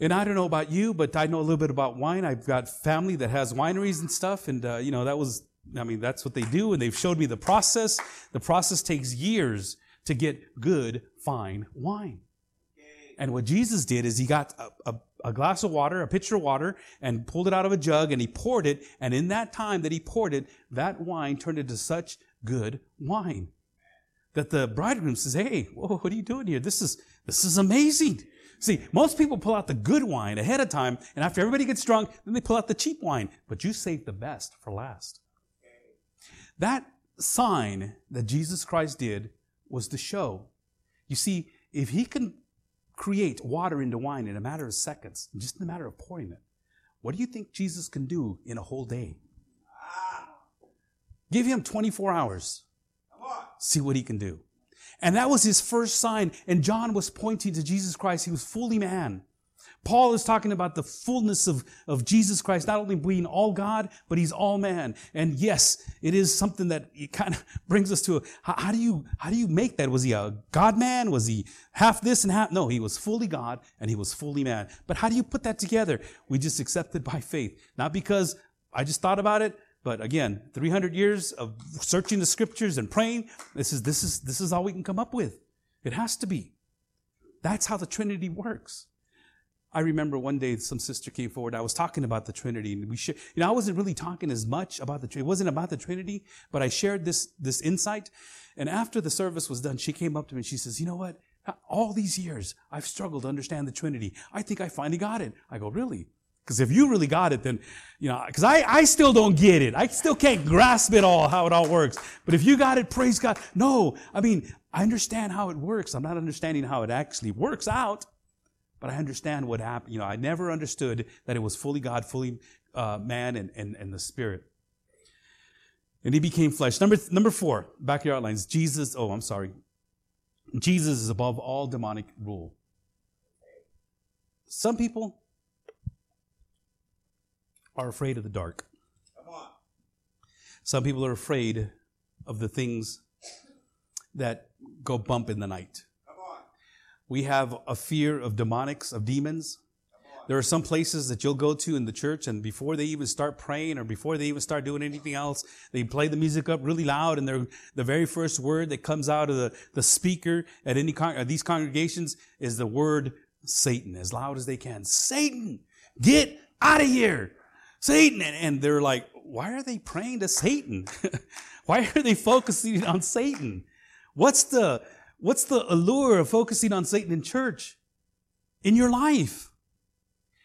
And I don't know about you, but I know a little bit about wine. I've got family that has wineries and stuff, and uh, you know that was, I mean, that's what they do, and they've showed me the process. The process takes years to get good, fine wine. And what Jesus did is he got a, a, a, glass of water, a pitcher of water, and pulled it out of a jug, and he poured it. And in that time that he poured it, that wine turned into such good wine that the bridegroom says, "Hey, whoa, what are you doing here? This is this is amazing." See, most people pull out the good wine ahead of time, and after everybody gets drunk, then they pull out the cheap wine. But you saved the best for last. That sign that Jesus Christ did was to show. You see, if he can create water into wine in a matter of seconds, just in a matter of pouring it, what do you think Jesus can do in a whole day? Ah. Give him 24 hours. See what he can do. And that was his first sign. And John was pointing to Jesus Christ. He was fully man. Paul is talking about the fullness of, of Jesus Christ, not only being all God, but he's all man. And yes, it is something that it kind of brings us to a, how, how, do you, how do you make that? Was he a God man? Was he half this and half? No, he was fully God and he was fully man. But how do you put that together? We just accept it by faith. Not because I just thought about it. But again, 300 years of searching the scriptures and praying, this is, this is, this is all we can come up with. It has to be. That's how the Trinity works. I remember one day some sister came forward. I was talking about the Trinity, and we shared. You know, I wasn't really talking as much about the Trinity. It wasn't about the Trinity, but I shared this this insight. And after the service was done, she came up to me and she says, "You know what? All these years I've struggled to understand the Trinity. I think I finally got it." I go, "Really?" Because if you really got it, then, you know, because I, I still don't get it. I still can't grasp it all, how it all works. But if you got it, praise God. No, I mean, I understand how it works. I'm not understanding how it actually works out, but I understand what happened. You know, I never understood that it was fully God, fully uh, man, and, and, and the Spirit. And he became flesh. Number, number four, back your outlines. Jesus, oh, I'm sorry. Jesus is above all demonic rule. Some people are afraid of the dark. Some people are afraid of the things that go bump in the night. We have a fear of demonics, of demons. There are some places that you'll go to in the church, and before they even start praying or before they even start doing anything else, they play the music up really loud, and the the very first word that comes out of the, the speaker at any con- these congregations is the word Satan, as loud as they can. Satan, get out of here! Satan! And, and they're like, why are they praying to Satan? why are they focusing on Satan? What's the, what's the allure of focusing on Satan in church? In your life?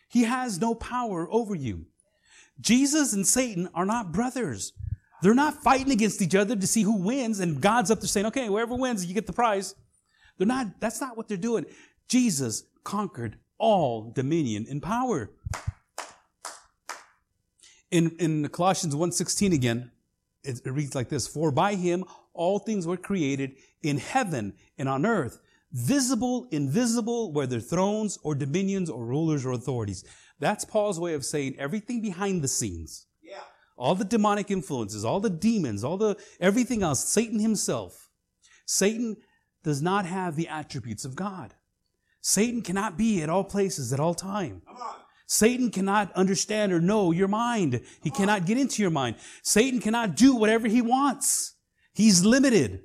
He has no power over you. Jesus and Satan are not brothers. They're not fighting against each other to see who wins, and God's up there saying, okay, whoever wins, you get the prize. They're not, that's not what they're doing. Jesus conquered all dominion and power. In, in Colossians 1.16 again, it, it reads like this, For by him all things were created in heaven and on earth, visible, invisible, whether thrones or dominions or rulers or authorities. That's Paul's way of saying everything behind the scenes. Yeah. All the demonic influences, all the demons, all the everything else, Satan himself. Satan does not have the attributes of God. Satan cannot be at all places at all time. Satan cannot understand or know your mind. He cannot get into your mind. Satan cannot do whatever he wants. He's limited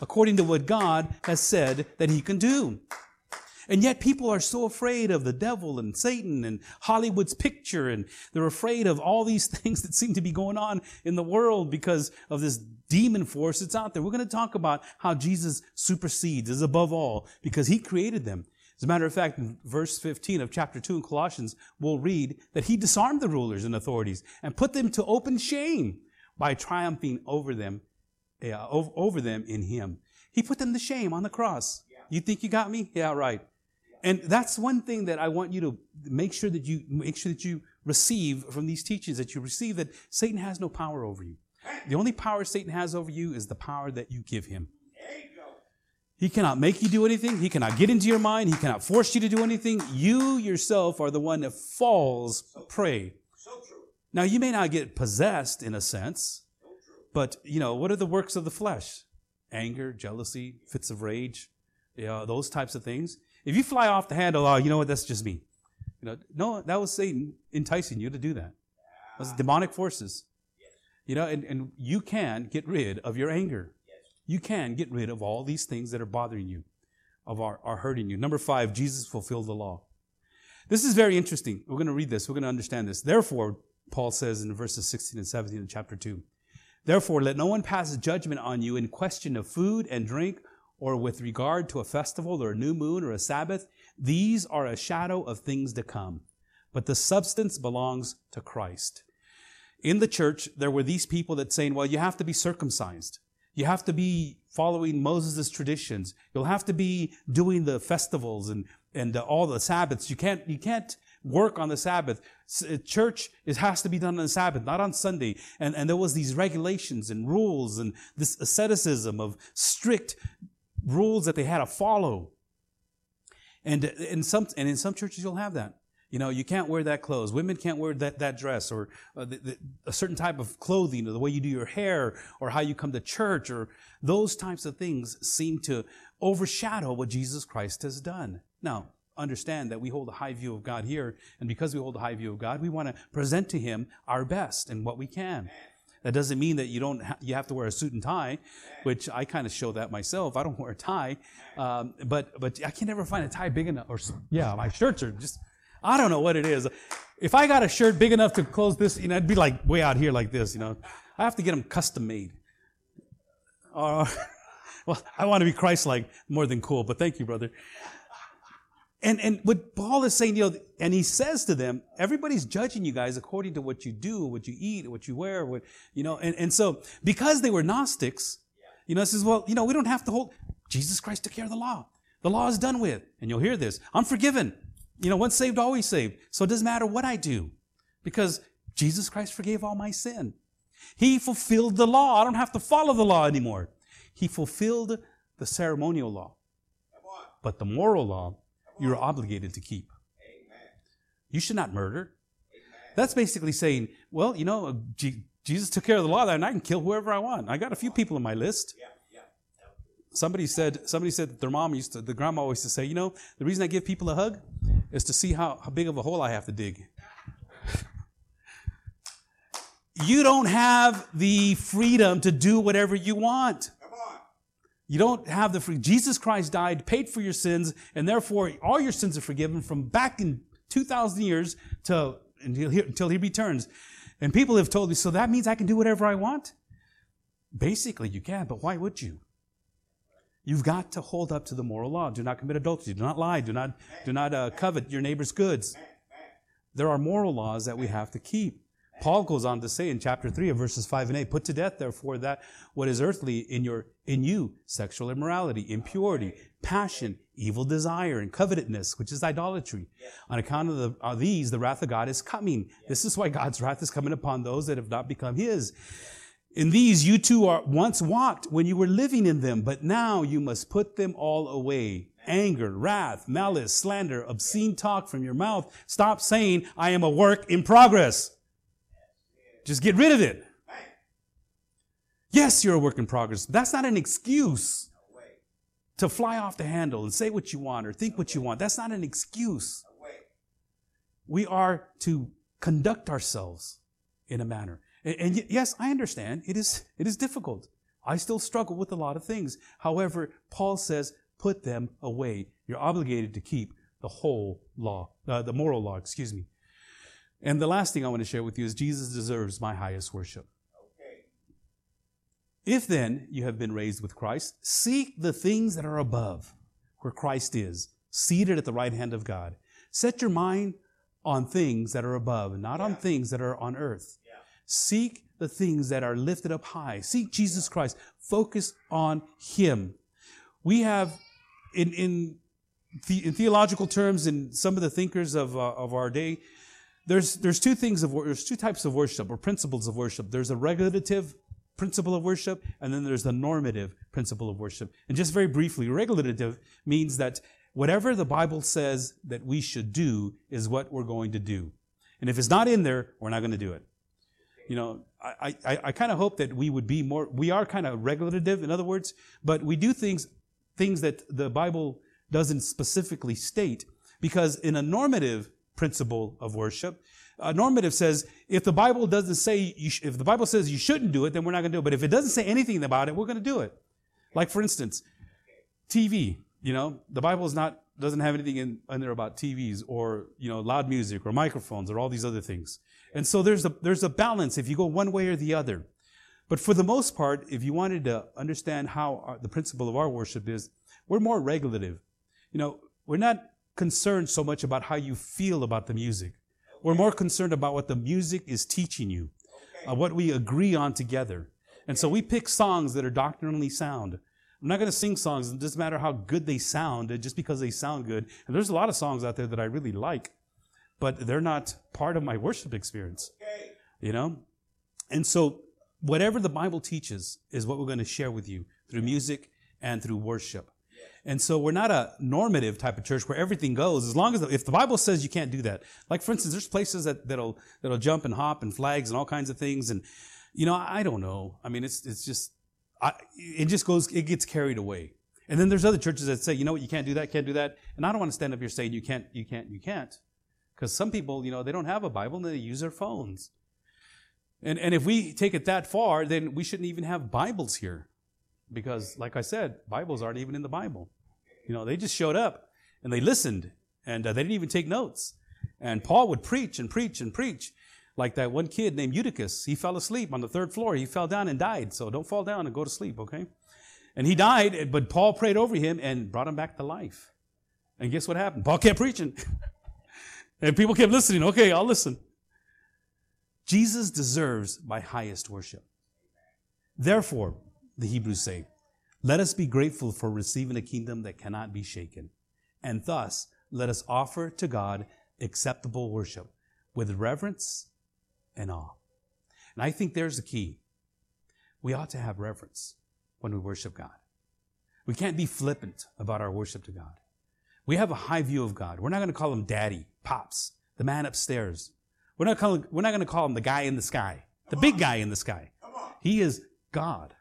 according to what God has said that he can do. And yet people are so afraid of the devil and Satan and Hollywood's picture and they're afraid of all these things that seem to be going on in the world because of this demon force that's out there. We're going to talk about how Jesus supersedes, is above all, because he created them. As a matter of fact, in verse 15 of chapter 2 in Colossians, we'll read that he disarmed the rulers and authorities and put them to open shame by triumphing over them uh, over them in him. He put them to shame on the cross. Yeah. You think you got me? Yeah, right. And that's one thing that I want you to make sure that you make sure that you receive from these teachings that you receive that Satan has no power over you. The only power Satan has over you is the power that you give him. He cannot make you do anything. He cannot get into your mind. He cannot force you to do anything. You yourself are the one that falls prey. So now, you may not get possessed in a sense, but, you know, what are the works of the flesh? Anger, jealousy, fits of rage, you know, those types of things. If you fly off the handle, oh, you know what, that's just me. You know, no, that was Satan enticing you to do that. Those demonic forces. You know, and, and you can get rid of your anger. You can get rid of all these things that are bothering you, of are, are hurting you. Number five, Jesus fulfilled the law. This is very interesting. We're going to read this. We're going to understand this. Therefore, Paul says in verses 16 and 17 of chapter 2, Therefore, let no one pass judgment on you in question of food and drink, or with regard to a festival, or a new moon, or a Sabbath. These are a shadow of things to come, but the substance belongs to Christ. In the church, there were these people that saying, well, you have to be circumcised. You have to be following Moses' traditions. You'll have to be doing the festivals and, and all the Sabbaths. You can't, you can't work on the Sabbath. Uh, church it has to be done on the Sabbath, not on Sunday. And, and there was these regulations and rules and this asceticism of strict rules that they had to follow. And in some, and in some churches you'll have that. You know, you can't wear that clothes. Women can't wear that, that dress or uh, the, the, a certain type of clothing or the way you do your hair or how you come to church or those types of things seem to overshadow what Jesus Christ has done. Now, understand that we hold a high view of God here, and because we hold a high view of God, we want to present to Him our best and what we can. That doesn't mean that you don't ha- you have to wear a suit and tie, which I kind of show that myself. I don't wear a tie, um, but but I can never find a tie big enough. Or yeah, my shirts are just I don't know what it is. If I got a shirt big enough to close this, you know, it'd be like way out here like this. You know, I have to get them custom made. Uh, well, I want to be Christ-like more than cool, but thank you, brother. And, and what Paul is saying, you know, and he says to them, everybody's judging you guys according to what you do, what you eat, what you wear, what, you know, and, and so because they were Gnostics, you know, says, well, you know, we don't have to hold, Jesus Christ took care of the law. The law is done with. And you'll hear this. I'm forgiven. You know, once saved, always saved. So it doesn't matter what I do because Jesus Christ forgave all my sin. He fulfilled the law. I don't have to follow the law anymore. He fulfilled the ceremonial law. But the moral law, you're obligated to keep. You should not murder. That's basically saying, well, you know, Jesus took care of the law there, and I can kill whoever I want. I got a few people on my list. Somebody said, somebody said that their mom used to, the grandma always to say, you know, the reason I give people a hug is to see how, how big of a hole I have to dig. you don't have the freedom to do whatever you want. You don't have the free. Jesus Christ died, paid for your sins, and therefore all your sins are forgiven from back in 2,000 years to, until, he, until he returns. And people have told me, so that means I can do whatever I want? Basically, you can, but why would you? You've got to hold up to the moral law. Do not commit adultery. Do not lie. Do not, do not uh, covet your neighbor's goods. There are moral laws that we have to keep. Paul goes on to say in chapter 3 of verses 5 and 8, put to death therefore that what is earthly in your in you, sexual immorality, impurity, passion, evil desire, and covetousness, which is idolatry. On account of, the, of these, the wrath of God is coming. This is why God's wrath is coming upon those that have not become his. In these you too are once walked when you were living in them, but now you must put them all away. Anger, wrath, malice, slander, obscene talk from your mouth. Stop saying, I am a work in progress. Just get rid of it. Yes, you're a work in progress. That's not an excuse to fly off the handle and say what you want or think what you want. That's not an excuse. We are to conduct ourselves in a manner. And, and yes, I understand it is, it is difficult. I still struggle with a lot of things. However, Paul says, put them away. You're obligated to keep the whole law, uh, the moral law, excuse me. And the last thing I want to share with you is Jesus deserves my highest worship. Okay. If then you have been raised with Christ, seek the things that are above, where Christ is, seated at the right hand of God. Set your mind on things that are above, not yeah. on things that are on earth. Seek the things that are lifted up high. Seek Jesus Christ. Focus on Him. We have, in, in, the, in theological terms, in some of the thinkers of, uh, of our day, there's, there's two things of, there's two types of worship or principles of worship. There's a regulative principle of worship, and then there's the normative principle of worship. And just very briefly, regulative means that whatever the Bible says that we should do is what we're going to do. And if it's not in there, we're not going to do it. You know, I, I, I kind of hope that we would be more, we are kind of regulative, in other words, but we do things, things that the Bible doesn't specifically state. Because in a normative principle of worship. Uh, normative says if the Bible doesn't say sh- if the Bible says you shouldn't do it, then we're not going to do it. But if it doesn't say anything about it, we're going to do it. Like for instance, TV. You know, the Bible is not doesn't have anything in, in there about TVs or you know loud music or microphones or all these other things. And so there's a there's a balance if you go one way or the other. But for the most part, if you wanted to understand how our, the principle of our worship is, we're more regulative. You know, we're not concerned so much about how you feel about the music. We're more concerned about what the music is teaching you, uh, what we agree on together. And so we pick songs that are doctrinally sound. I'm not going to sing songs. It doesn't matter how good they sound, just because they sound good. And there's a lot of songs out there that I really like, but they're not part of my worship experience. You know? And so whatever the Bible teaches is what we're going to share with you through music and through worship. And so we're not a normative type of church where everything goes. As long as, the, if the Bible says you can't do that. Like for instance, there's places that, that'll, that'll jump and hop and flags and all kinds of things. And, you know, I don't know. I mean, it's, it's just, I, it just goes, it gets carried away. And then there's other churches that say, you know what, you can't do that, can't do that. And I don't want to stand up here saying you can't, you can't, you can't. Because some people, you know, they don't have a Bible and they use their phones. And, and if we take it that far, then we shouldn't even have Bibles here. Because, like I said, Bibles aren't even in the Bible. You know, they just showed up and they listened and uh, they didn't even take notes. And Paul would preach and preach and preach. Like that one kid named Eutychus. He fell asleep on the third floor. He fell down and died. So don't fall down and go to sleep, okay? And he died, but Paul prayed over him and brought him back to life. And guess what happened? Paul kept preaching. and people kept listening. Okay, I'll listen. Jesus deserves my highest worship. Therefore, the Hebrews say, Let us be grateful for receiving a kingdom that cannot be shaken. And thus, let us offer to God acceptable worship with reverence and awe. And I think there's the key. We ought to have reverence when we worship God. We can't be flippant about our worship to God. We have a high view of God. We're not going to call him daddy, pops, the man upstairs. We're not, calling, we're not going to call him the guy in the sky, the big guy in the sky. He is God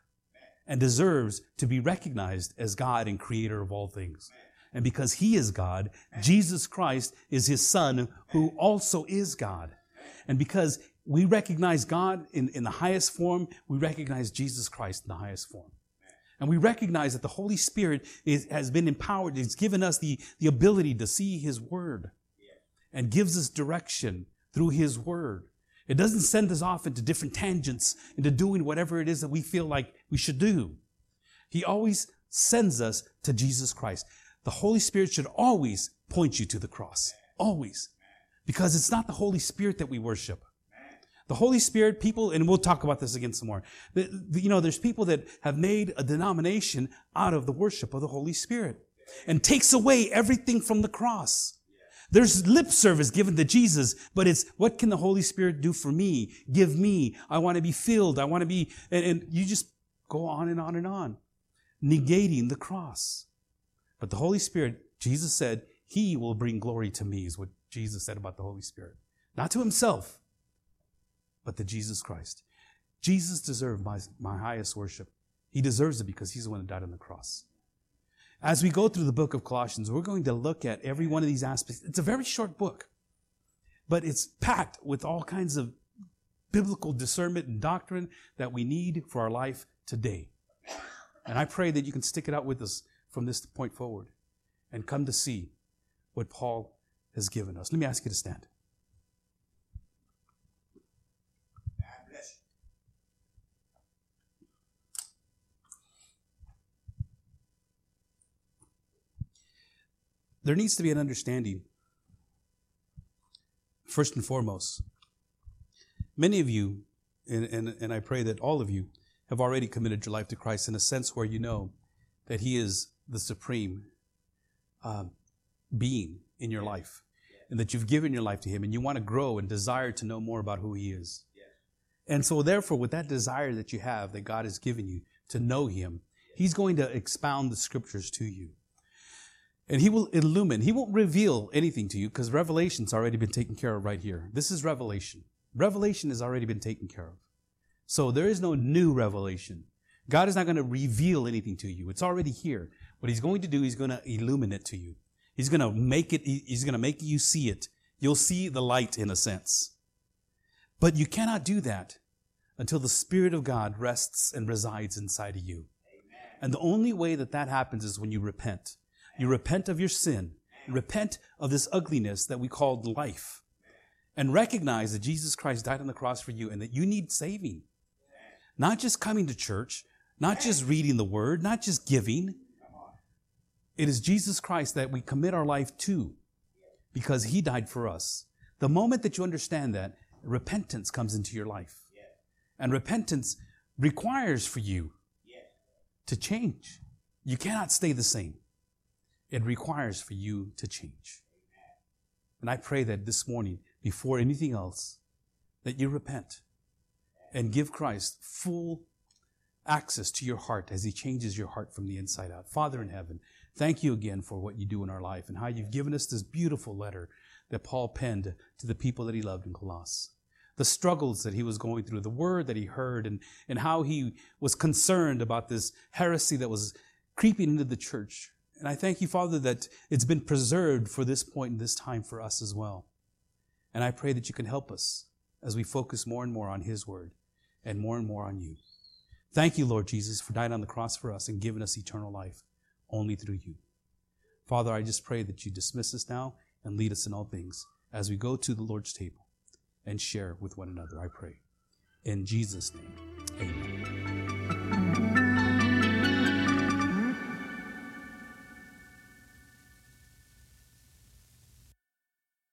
and deserves to be recognized as God and creator of all things. And because he is God, Jesus Christ is his son who also is God. And because we recognize God in, in the highest form, we recognize Jesus Christ in the highest form. And we recognize that the Holy Spirit is, has been empowered. He's given us the, the ability to see His Word and gives us direction through His Word. It doesn't send us off into different tangents, into doing whatever it is that we feel like we should do. He always sends us to Jesus Christ. The Holy Spirit should always point you to the cross. Always. Because it's not the Holy Spirit that we worship. The Holy Spirit, people, and we'll talk about this again some more. The, the, you know, there's people that have made a denomination out of the worship of the Holy Spirit and takes away everything from the cross. There's lip service given to Jesus, but it's what can the Holy Spirit do for me? Give me. I want to be filled. I want to be, and, and you just go on and on and on, negating the cross. But the Holy Spirit, Jesus said, He will bring glory to me, is what Jesus said about the Holy Spirit. Not to Himself, but to Jesus Christ. Jesus deserved my, my highest worship. He deserves it because He's the one that died on the cross. As we go through the book of Colossians, we're going to look at every one of these aspects. It's a very short book, but it's packed with all kinds of biblical discernment and doctrine that we need for our life today. And I pray that you can stick it out with us from this point forward and come to see what Paul has given us. Let me ask you to stand. There needs to be an understanding, first and foremost. Many of you, and, and, and I pray that all of you, have already committed your life to Christ in a sense where you know that He is the supreme um, being in your life and that you've given your life to him and you want to grow and desire to know more about who he is. And so therefore, with that desire that you have that God has given you to know him, he's going to expound the scriptures to you. And he will illumine, he won't reveal anything to you because revelation's already been taken care of right here. This is revelation. Revelation has already been taken care of. So there is no new revelation. God is not going to reveal anything to you. It's already here. What he's going to do, he's going to illuminate to you. He's going to make it, he's going to make you see it. You'll see the light in a sense. But you cannot do that until the Spirit of God rests and resides inside of you. And the only way that that happens is when you repent. You repent of your sin, repent of this ugliness that we call life, and recognize that Jesus Christ died on the cross for you and that you need saving. Not just coming to church, not just reading the word, not just giving, it is Jesus Christ that we commit our life to because he died for us. The moment that you understand that, repentance comes into your life. And repentance requires for you to change. You cannot stay the same. It requires for you to change. And I pray that this morning, before anything else, that you repent and give Christ full access to your heart as he changes your heart from the inside out. Father in heaven, Thank you again for what you do in our life and how you've given us this beautiful letter that Paul penned to the people that he loved in Colossus. The struggles that he was going through, the word that he heard, and, and how he was concerned about this heresy that was creeping into the church. And I thank you, Father, that it's been preserved for this point in this time for us as well. And I pray that you can help us as we focus more and more on his word and more and more on you. Thank you, Lord Jesus, for dying on the cross for us and giving us eternal life only through you. Father, I just pray that you dismiss us now and lead us in all things as we go to the Lord's table and share with one another, I pray. In Jesus' name, amen.